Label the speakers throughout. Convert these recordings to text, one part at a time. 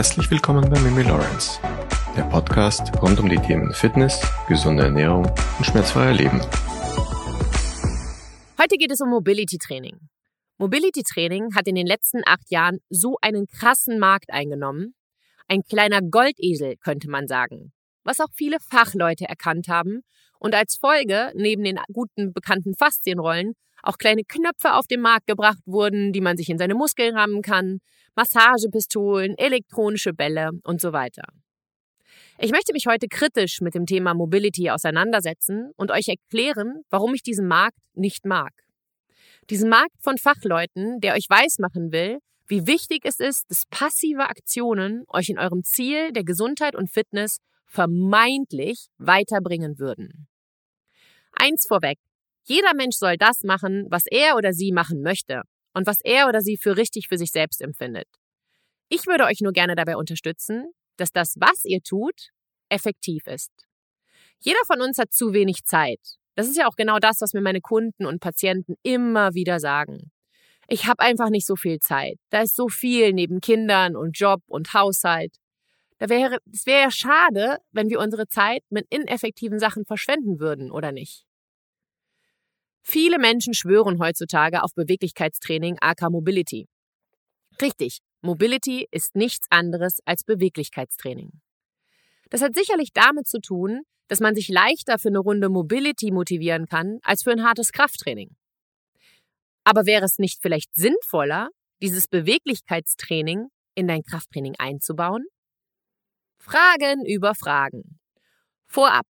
Speaker 1: Herzlich willkommen bei Mimi Lawrence, der Podcast rund um die Themen Fitness, gesunde Ernährung und schmerzfreier Leben.
Speaker 2: Heute geht es um Mobility Training. Mobility Training hat in den letzten acht Jahren so einen krassen Markt eingenommen. Ein kleiner Goldesel, könnte man sagen. Was auch viele Fachleute erkannt haben und als Folge neben den guten bekannten Faszienrollen auch kleine Knöpfe auf den Markt gebracht wurden, die man sich in seine Muskeln rammen kann, Massagepistolen, elektronische Bälle und so weiter. Ich möchte mich heute kritisch mit dem Thema Mobility auseinandersetzen und euch erklären, warum ich diesen Markt nicht mag. Diesen Markt von Fachleuten, der euch weismachen will, wie wichtig es ist, dass passive Aktionen euch in eurem Ziel der Gesundheit und Fitness vermeintlich weiterbringen würden. Eins vorweg. Jeder Mensch soll das machen, was er oder sie machen möchte und was er oder sie für richtig für sich selbst empfindet. Ich würde euch nur gerne dabei unterstützen, dass das, was ihr tut, effektiv ist. Jeder von uns hat zu wenig Zeit. Das ist ja auch genau das, was mir meine Kunden und Patienten immer wieder sagen. Ich habe einfach nicht so viel Zeit. Da ist so viel neben Kindern und Job und Haushalt. Da wäre, es wäre ja schade, wenn wir unsere Zeit mit ineffektiven Sachen verschwenden würden, oder nicht? Viele Menschen schwören heutzutage auf Beweglichkeitstraining aka Mobility. Richtig, Mobility ist nichts anderes als Beweglichkeitstraining. Das hat sicherlich damit zu tun, dass man sich leichter für eine Runde Mobility motivieren kann als für ein hartes Krafttraining. Aber wäre es nicht vielleicht sinnvoller, dieses Beweglichkeitstraining in dein Krafttraining einzubauen? Fragen über Fragen. Vorab.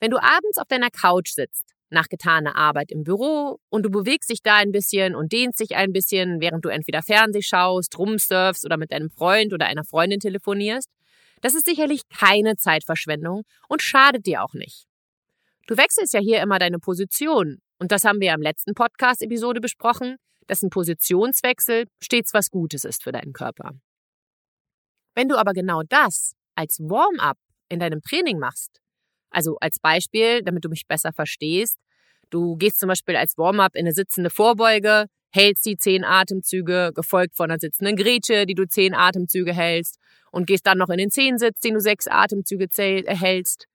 Speaker 2: Wenn du abends auf deiner Couch sitzt nach getaner Arbeit im Büro und du bewegst dich da ein bisschen und dehnst dich ein bisschen, während du entweder Fernseh schaust, rumsurfst oder mit deinem Freund oder einer Freundin telefonierst. Das ist sicherlich keine Zeitverschwendung und schadet dir auch nicht. Du wechselst ja hier immer deine Position und das haben wir im letzten Podcast-Episode besprochen, dass ein Positionswechsel stets was Gutes ist für deinen Körper. Wenn du aber genau das als Warm-up in deinem Training machst, also als Beispiel, damit du mich besser verstehst, Du gehst zum Beispiel als Warm-up in eine sitzende Vorbeuge, hältst die zehn Atemzüge, gefolgt von einer sitzenden Grätsche, die du zehn Atemzüge hältst und gehst dann noch in den Zehensitz, den du sechs Atemzüge hältst.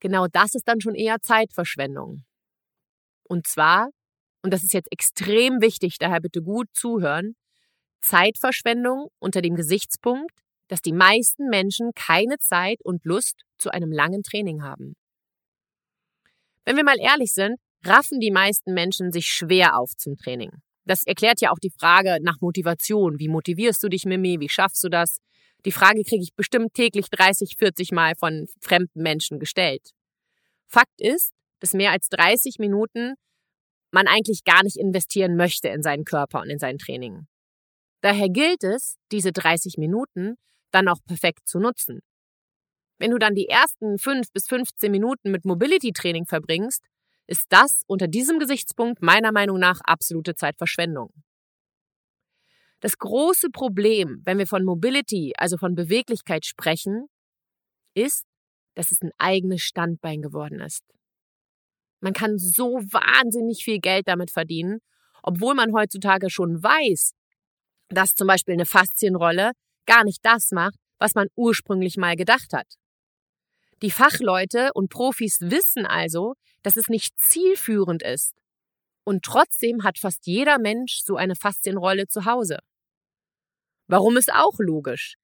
Speaker 2: Genau das ist dann schon eher Zeitverschwendung. Und zwar, und das ist jetzt extrem wichtig, daher bitte gut zuhören, Zeitverschwendung unter dem Gesichtspunkt, dass die meisten Menschen keine Zeit und Lust zu einem langen Training haben. Wenn wir mal ehrlich sind, raffen die meisten Menschen sich schwer auf zum Training. Das erklärt ja auch die Frage nach Motivation. Wie motivierst du dich, Mimi? Wie schaffst du das? Die Frage kriege ich bestimmt täglich 30, 40 Mal von fremden Menschen gestellt. Fakt ist, dass mehr als 30 Minuten man eigentlich gar nicht investieren möchte in seinen Körper und in sein Training. Daher gilt es, diese 30 Minuten dann auch perfekt zu nutzen. Wenn du dann die ersten 5 bis 15 Minuten mit Mobility Training verbringst, ist das unter diesem Gesichtspunkt meiner Meinung nach absolute Zeitverschwendung. Das große Problem, wenn wir von Mobility, also von Beweglichkeit sprechen, ist, dass es ein eigenes Standbein geworden ist. Man kann so wahnsinnig viel Geld damit verdienen, obwohl man heutzutage schon weiß, dass zum Beispiel eine Faszienrolle gar nicht das macht, was man ursprünglich mal gedacht hat. Die Fachleute und Profis wissen also, dass es nicht zielführend ist. Und trotzdem hat fast jeder Mensch so eine Faszienrolle zu Hause. Warum ist auch logisch.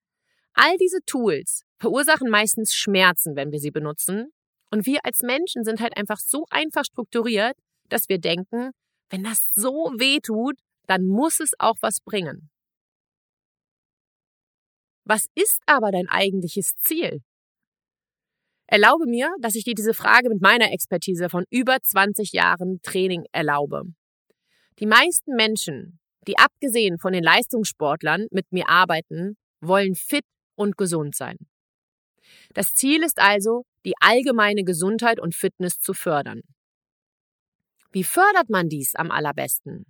Speaker 2: All diese Tools verursachen meistens Schmerzen, wenn wir sie benutzen. Und wir als Menschen sind halt einfach so einfach strukturiert, dass wir denken, wenn das so weh tut, dann muss es auch was bringen. Was ist aber dein eigentliches Ziel? Erlaube mir, dass ich dir diese Frage mit meiner Expertise von über 20 Jahren Training erlaube. Die meisten Menschen, die abgesehen von den Leistungssportlern mit mir arbeiten, wollen fit und gesund sein. Das Ziel ist also, die allgemeine Gesundheit und Fitness zu fördern. Wie fördert man dies am allerbesten?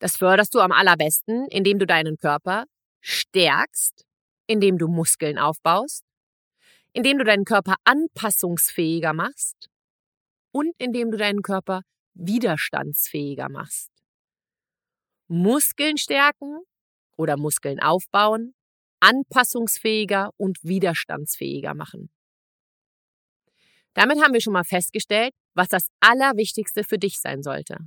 Speaker 2: Das förderst du am allerbesten, indem du deinen Körper stärkst, indem du Muskeln aufbaust, indem du deinen Körper anpassungsfähiger machst und indem du deinen Körper widerstandsfähiger machst. Muskeln stärken oder Muskeln aufbauen anpassungsfähiger und widerstandsfähiger machen. Damit haben wir schon mal festgestellt, was das Allerwichtigste für dich sein sollte.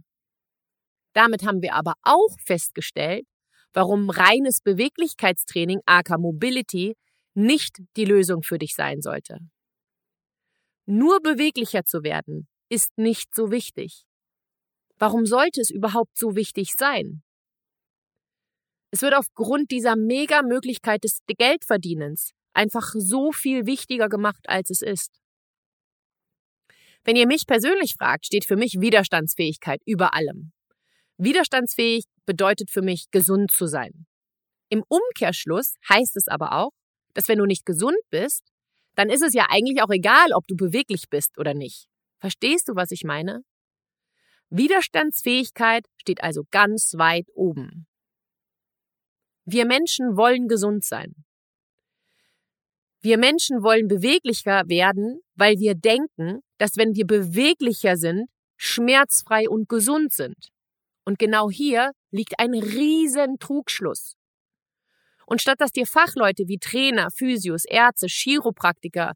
Speaker 2: Damit haben wir aber auch festgestellt, warum reines Beweglichkeitstraining, aka Mobility, nicht die Lösung für dich sein sollte. Nur beweglicher zu werden ist nicht so wichtig. Warum sollte es überhaupt so wichtig sein? Es wird aufgrund dieser Mega-Möglichkeit des Geldverdienens einfach so viel wichtiger gemacht, als es ist. Wenn ihr mich persönlich fragt, steht für mich Widerstandsfähigkeit über allem. Widerstandsfähig bedeutet für mich, gesund zu sein. Im Umkehrschluss heißt es aber auch, dass wenn du nicht gesund bist, dann ist es ja eigentlich auch egal, ob du beweglich bist oder nicht. Verstehst du, was ich meine? Widerstandsfähigkeit steht also ganz weit oben. Wir Menschen wollen gesund sein. Wir Menschen wollen beweglicher werden, weil wir denken, dass wenn wir beweglicher sind, schmerzfrei und gesund sind. Und genau hier liegt ein riesen Trugschluss. Und statt dass dir Fachleute wie Trainer, Physios, Ärzte, Chiropraktiker,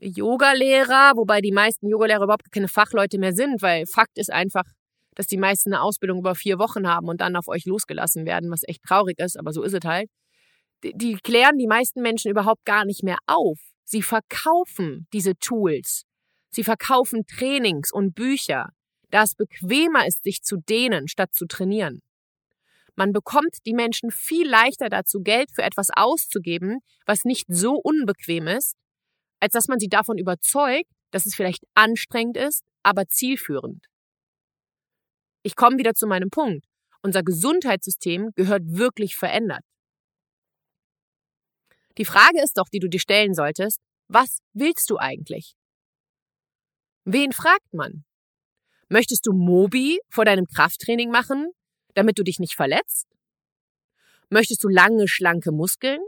Speaker 2: Yogalehrer, wobei die meisten Yogalehrer überhaupt keine Fachleute mehr sind, weil Fakt ist einfach, dass die meisten eine Ausbildung über vier Wochen haben und dann auf euch losgelassen werden, was echt traurig ist, aber so ist es halt. Die, die klären die meisten Menschen überhaupt gar nicht mehr auf. Sie verkaufen diese Tools. Sie verkaufen Trainings und Bücher, da es bequemer ist, sich zu dehnen, statt zu trainieren. Man bekommt die Menschen viel leichter dazu, Geld für etwas auszugeben, was nicht so unbequem ist, als dass man sie davon überzeugt, dass es vielleicht anstrengend ist, aber zielführend. Ich komme wieder zu meinem Punkt. Unser Gesundheitssystem gehört wirklich verändert. Die Frage ist doch, die du dir stellen solltest, was willst du eigentlich? Wen fragt man? Möchtest du Mobi vor deinem Krafttraining machen, damit du dich nicht verletzt? Möchtest du lange, schlanke Muskeln?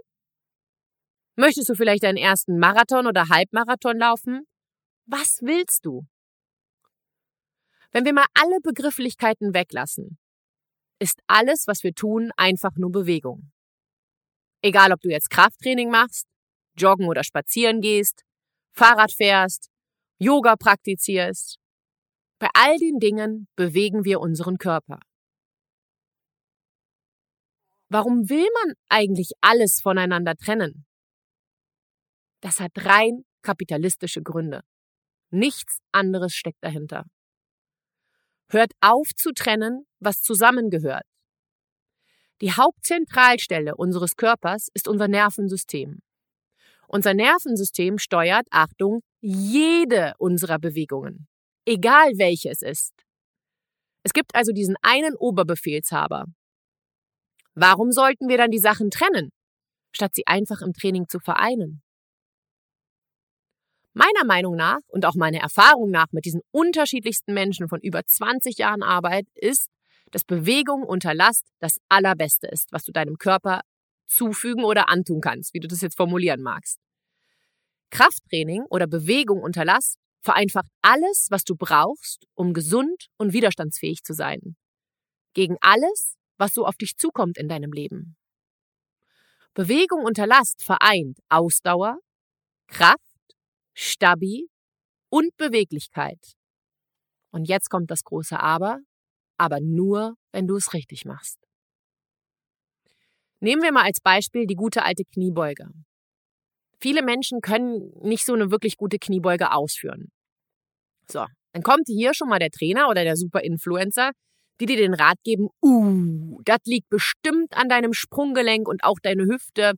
Speaker 2: Möchtest du vielleicht deinen ersten Marathon oder Halbmarathon laufen? Was willst du? Wenn wir mal alle Begrifflichkeiten weglassen, ist alles, was wir tun, einfach nur Bewegung. Egal, ob du jetzt Krafttraining machst, joggen oder spazieren gehst, Fahrrad fährst, Yoga praktizierst. Bei all den Dingen bewegen wir unseren Körper. Warum will man eigentlich alles voneinander trennen? Das hat rein kapitalistische Gründe. Nichts anderes steckt dahinter. Hört auf zu trennen, was zusammengehört. Die Hauptzentralstelle unseres Körpers ist unser Nervensystem. Unser Nervensystem steuert, Achtung, jede unserer Bewegungen, egal welche es ist. Es gibt also diesen einen Oberbefehlshaber. Warum sollten wir dann die Sachen trennen, statt sie einfach im Training zu vereinen? Meiner Meinung nach und auch meiner Erfahrung nach mit diesen unterschiedlichsten Menschen von über 20 Jahren Arbeit ist, dass Bewegung unter Last das Allerbeste ist, was du deinem Körper zufügen oder antun kannst, wie du das jetzt formulieren magst. Krafttraining oder Bewegung unter Last vereinfacht alles, was du brauchst, um gesund und widerstandsfähig zu sein. Gegen alles, was so auf dich zukommt in deinem Leben. Bewegung unter Last vereint Ausdauer, Kraft, Stabi und Beweglichkeit. Und jetzt kommt das große Aber, aber nur, wenn du es richtig machst. Nehmen wir mal als Beispiel die gute alte Kniebeuge. Viele Menschen können nicht so eine wirklich gute Kniebeuge ausführen. So, dann kommt hier schon mal der Trainer oder der Super-Influencer, die dir den Rat geben, uh, das liegt bestimmt an deinem Sprunggelenk und auch deine Hüfte.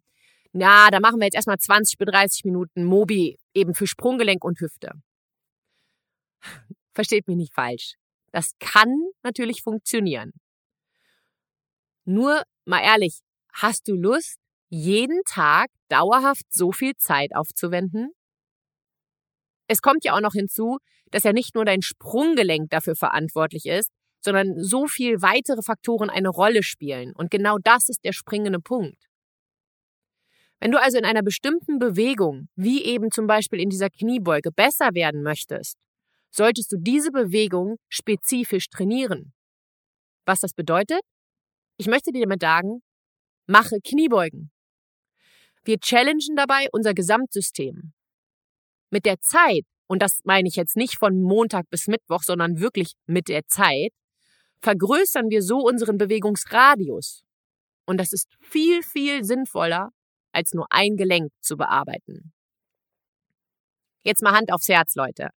Speaker 2: Na, da machen wir jetzt erstmal 20 bis 30 Minuten Mobi eben für Sprunggelenk und Hüfte. Versteht mich nicht falsch. Das kann natürlich funktionieren. Nur mal ehrlich, hast du Lust, jeden Tag dauerhaft so viel Zeit aufzuwenden? Es kommt ja auch noch hinzu, dass ja nicht nur dein Sprunggelenk dafür verantwortlich ist, sondern so viel weitere Faktoren eine Rolle spielen. Und genau das ist der springende Punkt. Wenn du also in einer bestimmten Bewegung, wie eben zum Beispiel in dieser Kniebeuge, besser werden möchtest, solltest du diese Bewegung spezifisch trainieren. Was das bedeutet? Ich möchte dir damit sagen, mache Kniebeugen. Wir challengen dabei unser Gesamtsystem. Mit der Zeit, und das meine ich jetzt nicht von Montag bis Mittwoch, sondern wirklich mit der Zeit, vergrößern wir so unseren Bewegungsradius. Und das ist viel, viel sinnvoller, als nur ein Gelenk zu bearbeiten. Jetzt mal Hand aufs Herz, Leute.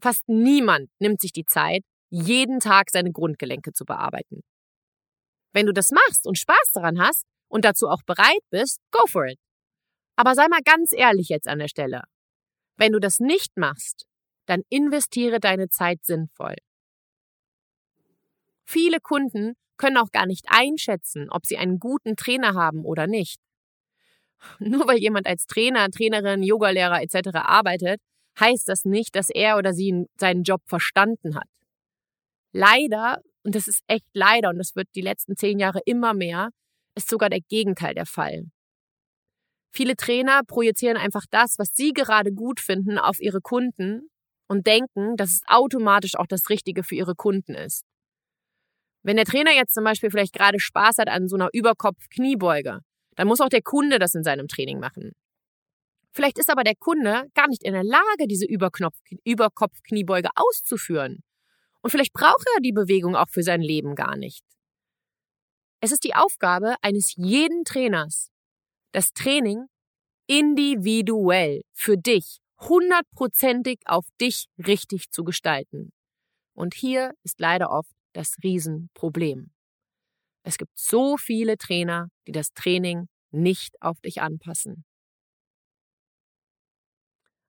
Speaker 2: Fast niemand nimmt sich die Zeit, jeden Tag seine Grundgelenke zu bearbeiten. Wenn du das machst und Spaß daran hast und dazu auch bereit bist, go for it. Aber sei mal ganz ehrlich jetzt an der Stelle. Wenn du das nicht machst, dann investiere deine Zeit sinnvoll. Viele Kunden können auch gar nicht einschätzen, ob sie einen guten Trainer haben oder nicht. Nur weil jemand als Trainer, Trainerin, Yogalehrer etc. arbeitet, heißt das nicht, dass er oder sie seinen Job verstanden hat. Leider, und das ist echt leider, und das wird die letzten zehn Jahre immer mehr, ist sogar der Gegenteil der Fall. Viele Trainer projizieren einfach das, was sie gerade gut finden, auf ihre Kunden und denken, dass es automatisch auch das Richtige für ihre Kunden ist. Wenn der Trainer jetzt zum Beispiel vielleicht gerade Spaß hat an so einer Überkopf-Kniebeuge, dann muss auch der Kunde das in seinem Training machen. Vielleicht ist aber der Kunde gar nicht in der Lage, diese Überkopf-Kniebeuge auszuführen. Und vielleicht braucht er die Bewegung auch für sein Leben gar nicht. Es ist die Aufgabe eines jeden Trainers, das Training individuell für dich, hundertprozentig auf dich richtig zu gestalten. Und hier ist leider oft das Riesenproblem. Es gibt so viele Trainer, die das Training nicht auf dich anpassen.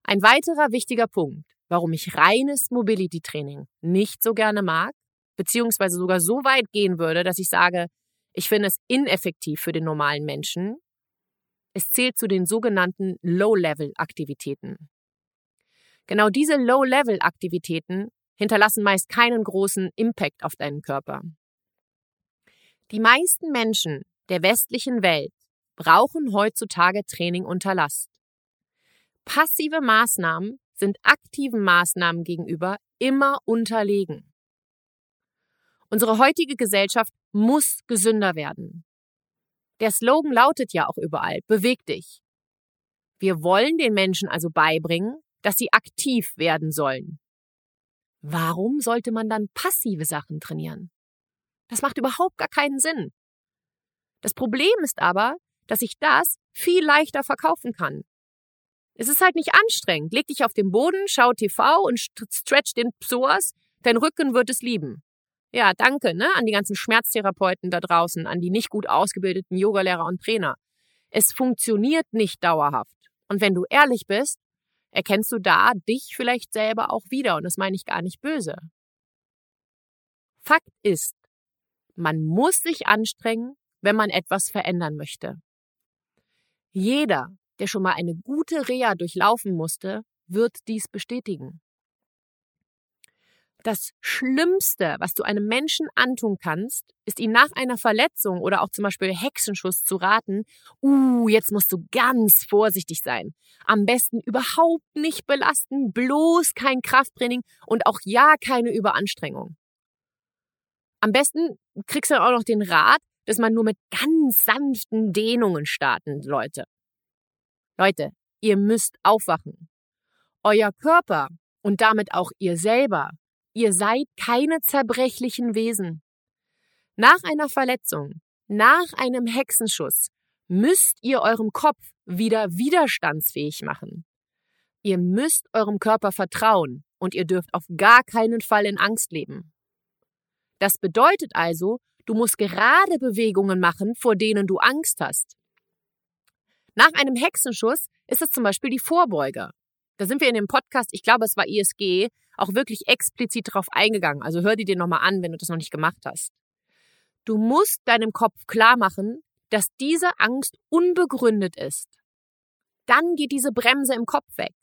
Speaker 2: Ein weiterer wichtiger Punkt, warum ich reines Mobility Training nicht so gerne mag, beziehungsweise sogar so weit gehen würde, dass ich sage, ich finde es ineffektiv für den normalen Menschen. Es zählt zu den sogenannten Low-Level-Aktivitäten. Genau diese Low-Level-Aktivitäten hinterlassen meist keinen großen Impact auf deinen Körper. Die meisten Menschen der westlichen Welt brauchen heutzutage Training unter Last. Passive Maßnahmen sind aktiven Maßnahmen gegenüber immer unterlegen. Unsere heutige Gesellschaft muss gesünder werden. Der Slogan lautet ja auch überall, beweg dich. Wir wollen den Menschen also beibringen, dass sie aktiv werden sollen. Warum sollte man dann passive Sachen trainieren? Das macht überhaupt gar keinen Sinn. Das Problem ist aber, dass ich das viel leichter verkaufen kann. Es ist halt nicht anstrengend. Leg dich auf den Boden, schau TV und stretch den Psoas. Dein Rücken wird es lieben. Ja, danke, ne, an die ganzen Schmerztherapeuten da draußen, an die nicht gut ausgebildeten Yogalehrer und Trainer. Es funktioniert nicht dauerhaft. Und wenn du ehrlich bist, erkennst du da dich vielleicht selber auch wieder. Und das meine ich gar nicht böse. Fakt ist, man muss sich anstrengen, wenn man etwas verändern möchte. Jeder, der schon mal eine gute Reha durchlaufen musste, wird dies bestätigen. Das Schlimmste, was du einem Menschen antun kannst, ist ihm nach einer Verletzung oder auch zum Beispiel Hexenschuss zu raten, uh, jetzt musst du ganz vorsichtig sein. Am besten überhaupt nicht belasten, bloß kein Krafttraining und auch ja keine Überanstrengung. Am besten kriegst du auch noch den Rat, dass man nur mit ganz sanften Dehnungen starten sollte. Leute, ihr müsst aufwachen. Euer Körper und damit auch ihr selber Ihr seid keine zerbrechlichen Wesen. Nach einer Verletzung, nach einem Hexenschuss, müsst ihr eurem Kopf wieder widerstandsfähig machen. Ihr müsst eurem Körper vertrauen und ihr dürft auf gar keinen Fall in Angst leben. Das bedeutet also, du musst gerade Bewegungen machen, vor denen du Angst hast. Nach einem Hexenschuss ist es zum Beispiel die Vorbeuge. Da sind wir in dem Podcast, ich glaube, es war ISG, auch wirklich explizit darauf eingegangen. Also hör die dir nochmal an, wenn du das noch nicht gemacht hast. Du musst deinem Kopf klar machen, dass diese Angst unbegründet ist. Dann geht diese Bremse im Kopf weg.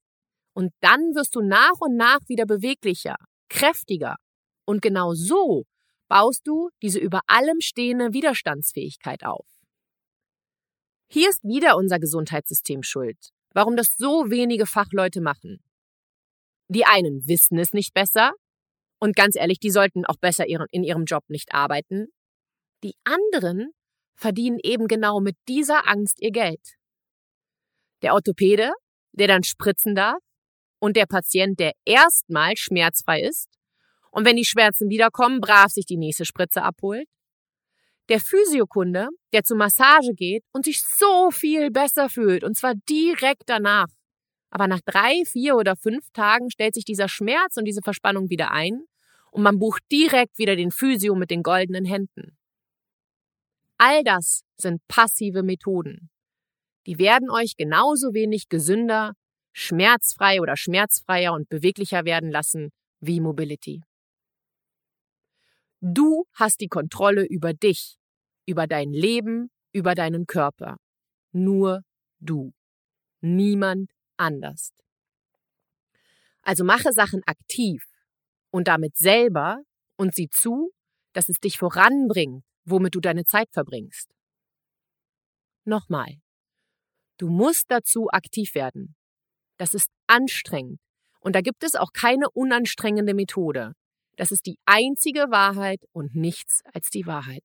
Speaker 2: Und dann wirst du nach und nach wieder beweglicher, kräftiger. Und genau so baust du diese über allem stehende Widerstandsfähigkeit auf. Hier ist wieder unser Gesundheitssystem schuld warum das so wenige Fachleute machen. Die einen wissen es nicht besser und ganz ehrlich, die sollten auch besser in ihrem Job nicht arbeiten. Die anderen verdienen eben genau mit dieser Angst ihr Geld. Der Orthopäde, der dann spritzen darf und der Patient, der erstmal schmerzfrei ist und wenn die Schmerzen wiederkommen, brav sich die nächste Spritze abholt. Der Physiokunde, der zur Massage geht und sich so viel besser fühlt und zwar direkt danach. Aber nach drei, vier oder fünf Tagen stellt sich dieser Schmerz und diese Verspannung wieder ein und man bucht direkt wieder den Physio mit den goldenen Händen. All das sind passive Methoden. Die werden euch genauso wenig gesünder, schmerzfrei oder schmerzfreier und beweglicher werden lassen wie Mobility. Du hast die Kontrolle über dich, über dein Leben, über deinen Körper. Nur du. Niemand anders. Also mache Sachen aktiv und damit selber und sieh zu, dass es dich voranbringt, womit du deine Zeit verbringst. Nochmal. Du musst dazu aktiv werden. Das ist anstrengend. Und da gibt es auch keine unanstrengende Methode. Das ist die einzige Wahrheit und nichts als die Wahrheit.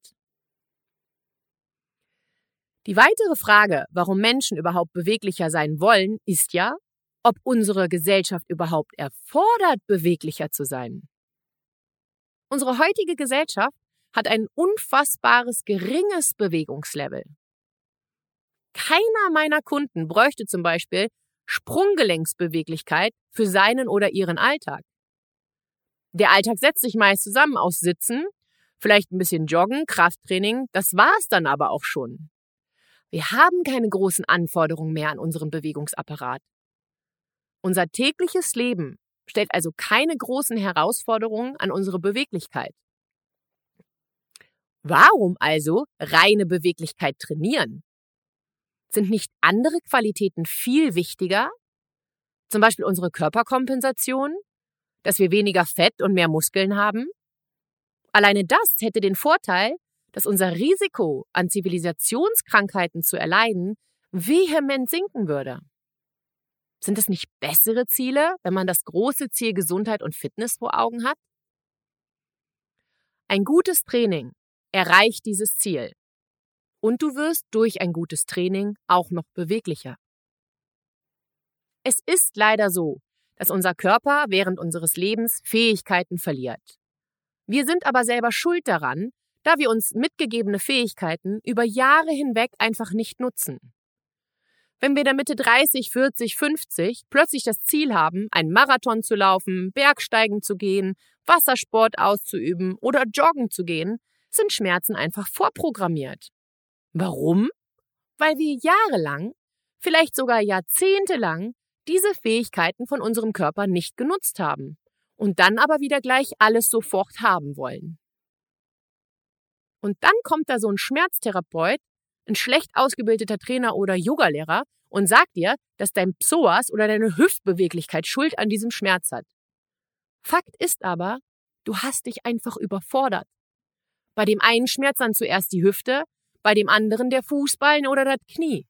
Speaker 2: Die weitere Frage, warum Menschen überhaupt beweglicher sein wollen, ist ja, ob unsere Gesellschaft überhaupt erfordert, beweglicher zu sein. Unsere heutige Gesellschaft hat ein unfassbares geringes Bewegungslevel. Keiner meiner Kunden bräuchte zum Beispiel Sprunggelenksbeweglichkeit für seinen oder ihren Alltag. Der Alltag setzt sich meist zusammen aus Sitzen, vielleicht ein bisschen Joggen, Krafttraining, das war's dann aber auch schon. Wir haben keine großen Anforderungen mehr an unseren Bewegungsapparat. Unser tägliches Leben stellt also keine großen Herausforderungen an unsere Beweglichkeit. Warum also reine Beweglichkeit trainieren? Sind nicht andere Qualitäten viel wichtiger? Zum Beispiel unsere Körperkompensation, dass wir weniger Fett und mehr Muskeln haben? Alleine das hätte den Vorteil, dass unser Risiko, an Zivilisationskrankheiten zu erleiden, vehement sinken würde. Sind es nicht bessere Ziele, wenn man das große Ziel Gesundheit und Fitness vor Augen hat? Ein gutes Training erreicht dieses Ziel und du wirst durch ein gutes Training auch noch beweglicher. Es ist leider so, dass unser Körper während unseres Lebens Fähigkeiten verliert. Wir sind aber selber schuld daran, da wir uns mitgegebene Fähigkeiten über Jahre hinweg einfach nicht nutzen. Wenn wir der Mitte 30, 40, 50 plötzlich das Ziel haben, einen Marathon zu laufen, Bergsteigen zu gehen, Wassersport auszuüben oder joggen zu gehen, sind Schmerzen einfach vorprogrammiert. Warum? Weil wir jahrelang, vielleicht sogar jahrzehntelang, diese Fähigkeiten von unserem Körper nicht genutzt haben und dann aber wieder gleich alles sofort haben wollen. Und dann kommt da so ein Schmerztherapeut, ein schlecht ausgebildeter Trainer oder Yogalehrer und sagt dir, dass dein Psoas oder deine Hüftbeweglichkeit Schuld an diesem Schmerz hat. Fakt ist aber, du hast dich einfach überfordert. Bei dem einen schmerzt dann zuerst die Hüfte, bei dem anderen der Fußballen oder das Knie.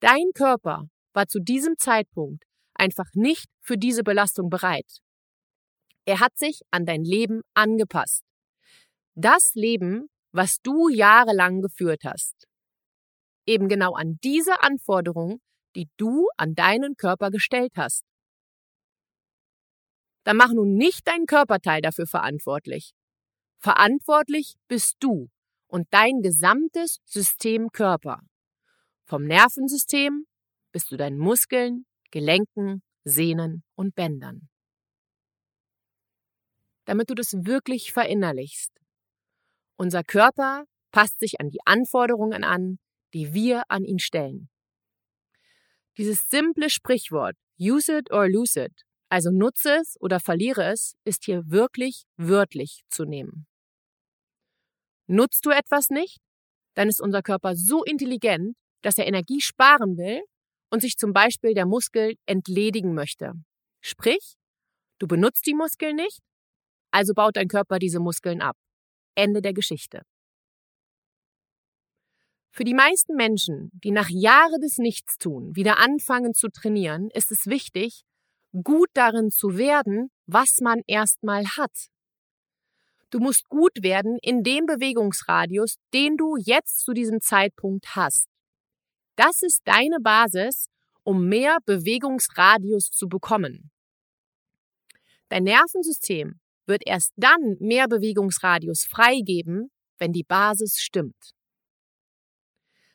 Speaker 2: Dein Körper war zu diesem Zeitpunkt einfach nicht für diese Belastung bereit. Er hat sich an dein Leben angepasst. Das Leben, was du jahrelang geführt hast. Eben genau an diese Anforderungen, die du an deinen Körper gestellt hast. Dann mach nun nicht dein Körperteil dafür verantwortlich. Verantwortlich bist du und dein gesamtes System Körper. Vom Nervensystem bis zu deinen Muskeln, Gelenken, Sehnen und Bändern. Damit du das wirklich verinnerlichst. Unser Körper passt sich an die Anforderungen an, die wir an ihn stellen. Dieses simple Sprichwort use it or lose it, also nutze es oder verliere es, ist hier wirklich wörtlich zu nehmen. Nutzt du etwas nicht, dann ist unser Körper so intelligent, dass er Energie sparen will und sich zum Beispiel der Muskel entledigen möchte. Sprich, du benutzt die Muskeln nicht, also baut dein Körper diese Muskeln ab. Ende der Geschichte. Für die meisten Menschen, die nach Jahren des Nichtstun wieder anfangen zu trainieren, ist es wichtig, gut darin zu werden, was man erstmal hat. Du musst gut werden in dem Bewegungsradius, den du jetzt zu diesem Zeitpunkt hast. Das ist deine Basis, um mehr Bewegungsradius zu bekommen. Dein Nervensystem wird erst dann mehr Bewegungsradius freigeben, wenn die Basis stimmt.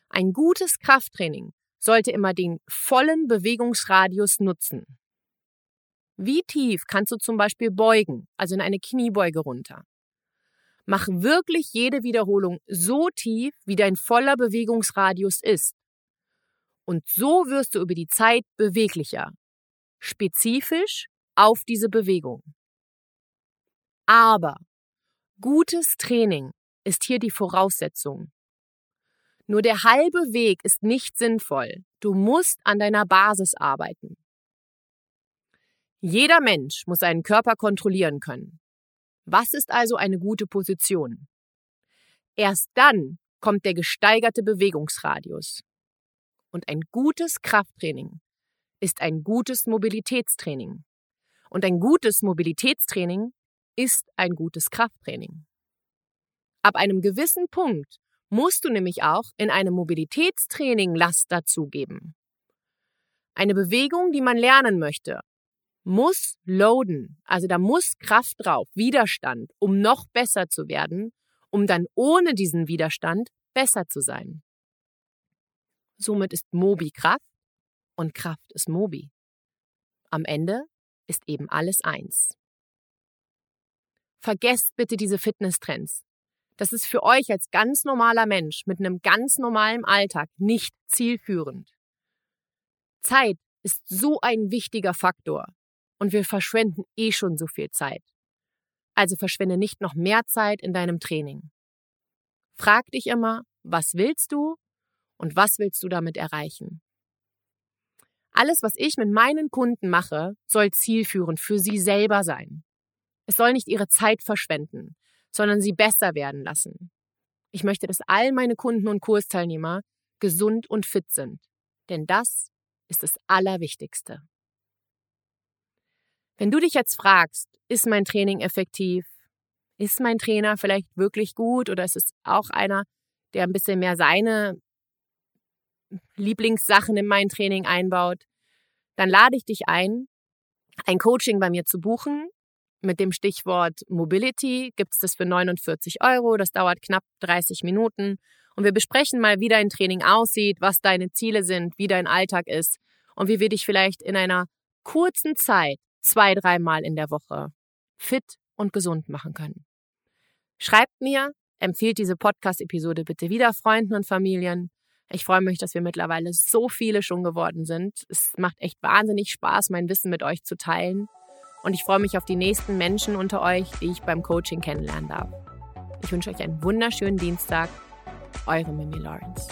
Speaker 2: Ein gutes Krafttraining sollte immer den vollen Bewegungsradius nutzen. Wie tief kannst du zum Beispiel beugen, also in eine Kniebeuge runter? Mach wirklich jede Wiederholung so tief, wie dein voller Bewegungsradius ist. Und so wirst du über die Zeit beweglicher, spezifisch auf diese Bewegung. Aber gutes Training ist hier die Voraussetzung. Nur der halbe Weg ist nicht sinnvoll. Du musst an deiner Basis arbeiten. Jeder Mensch muss seinen Körper kontrollieren können. Was ist also eine gute Position? Erst dann kommt der gesteigerte Bewegungsradius. Und ein gutes Krafttraining ist ein gutes Mobilitätstraining. Und ein gutes Mobilitätstraining ist ein gutes Krafttraining. Ab einem gewissen Punkt musst du nämlich auch in einem Mobilitätstraining Last dazugeben. Eine Bewegung, die man lernen möchte, muss loaden, also da muss Kraft drauf, Widerstand, um noch besser zu werden, um dann ohne diesen Widerstand besser zu sein. Somit ist Mobi Kraft und Kraft ist Mobi. Am Ende ist eben alles eins. Vergesst bitte diese Fitnesstrends. Das ist für euch als ganz normaler Mensch mit einem ganz normalen Alltag nicht zielführend. Zeit ist so ein wichtiger Faktor und wir verschwenden eh schon so viel Zeit. Also verschwende nicht noch mehr Zeit in deinem Training. Frag dich immer, was willst du und was willst du damit erreichen? Alles, was ich mit meinen Kunden mache, soll zielführend für sie selber sein. Es soll nicht ihre Zeit verschwenden, sondern sie besser werden lassen. Ich möchte, dass all meine Kunden und Kursteilnehmer gesund und fit sind. Denn das ist das Allerwichtigste. Wenn du dich jetzt fragst, ist mein Training effektiv? Ist mein Trainer vielleicht wirklich gut oder ist es auch einer, der ein bisschen mehr seine Lieblingssachen in mein Training einbaut? Dann lade ich dich ein, ein Coaching bei mir zu buchen. Mit dem Stichwort Mobility gibt es das für 49 Euro. Das dauert knapp 30 Minuten. Und wir besprechen mal, wie dein Training aussieht, was deine Ziele sind, wie dein Alltag ist und wie wir dich vielleicht in einer kurzen Zeit zwei, dreimal in der Woche fit und gesund machen können. Schreibt mir, empfiehlt diese Podcast-Episode bitte wieder Freunden und Familien. Ich freue mich, dass wir mittlerweile so viele schon geworden sind. Es macht echt wahnsinnig Spaß, mein Wissen mit euch zu teilen. Und ich freue mich auf die nächsten Menschen unter euch, die ich beim Coaching kennenlernen darf. Ich wünsche euch einen wunderschönen Dienstag. Eure Mimi Lawrence.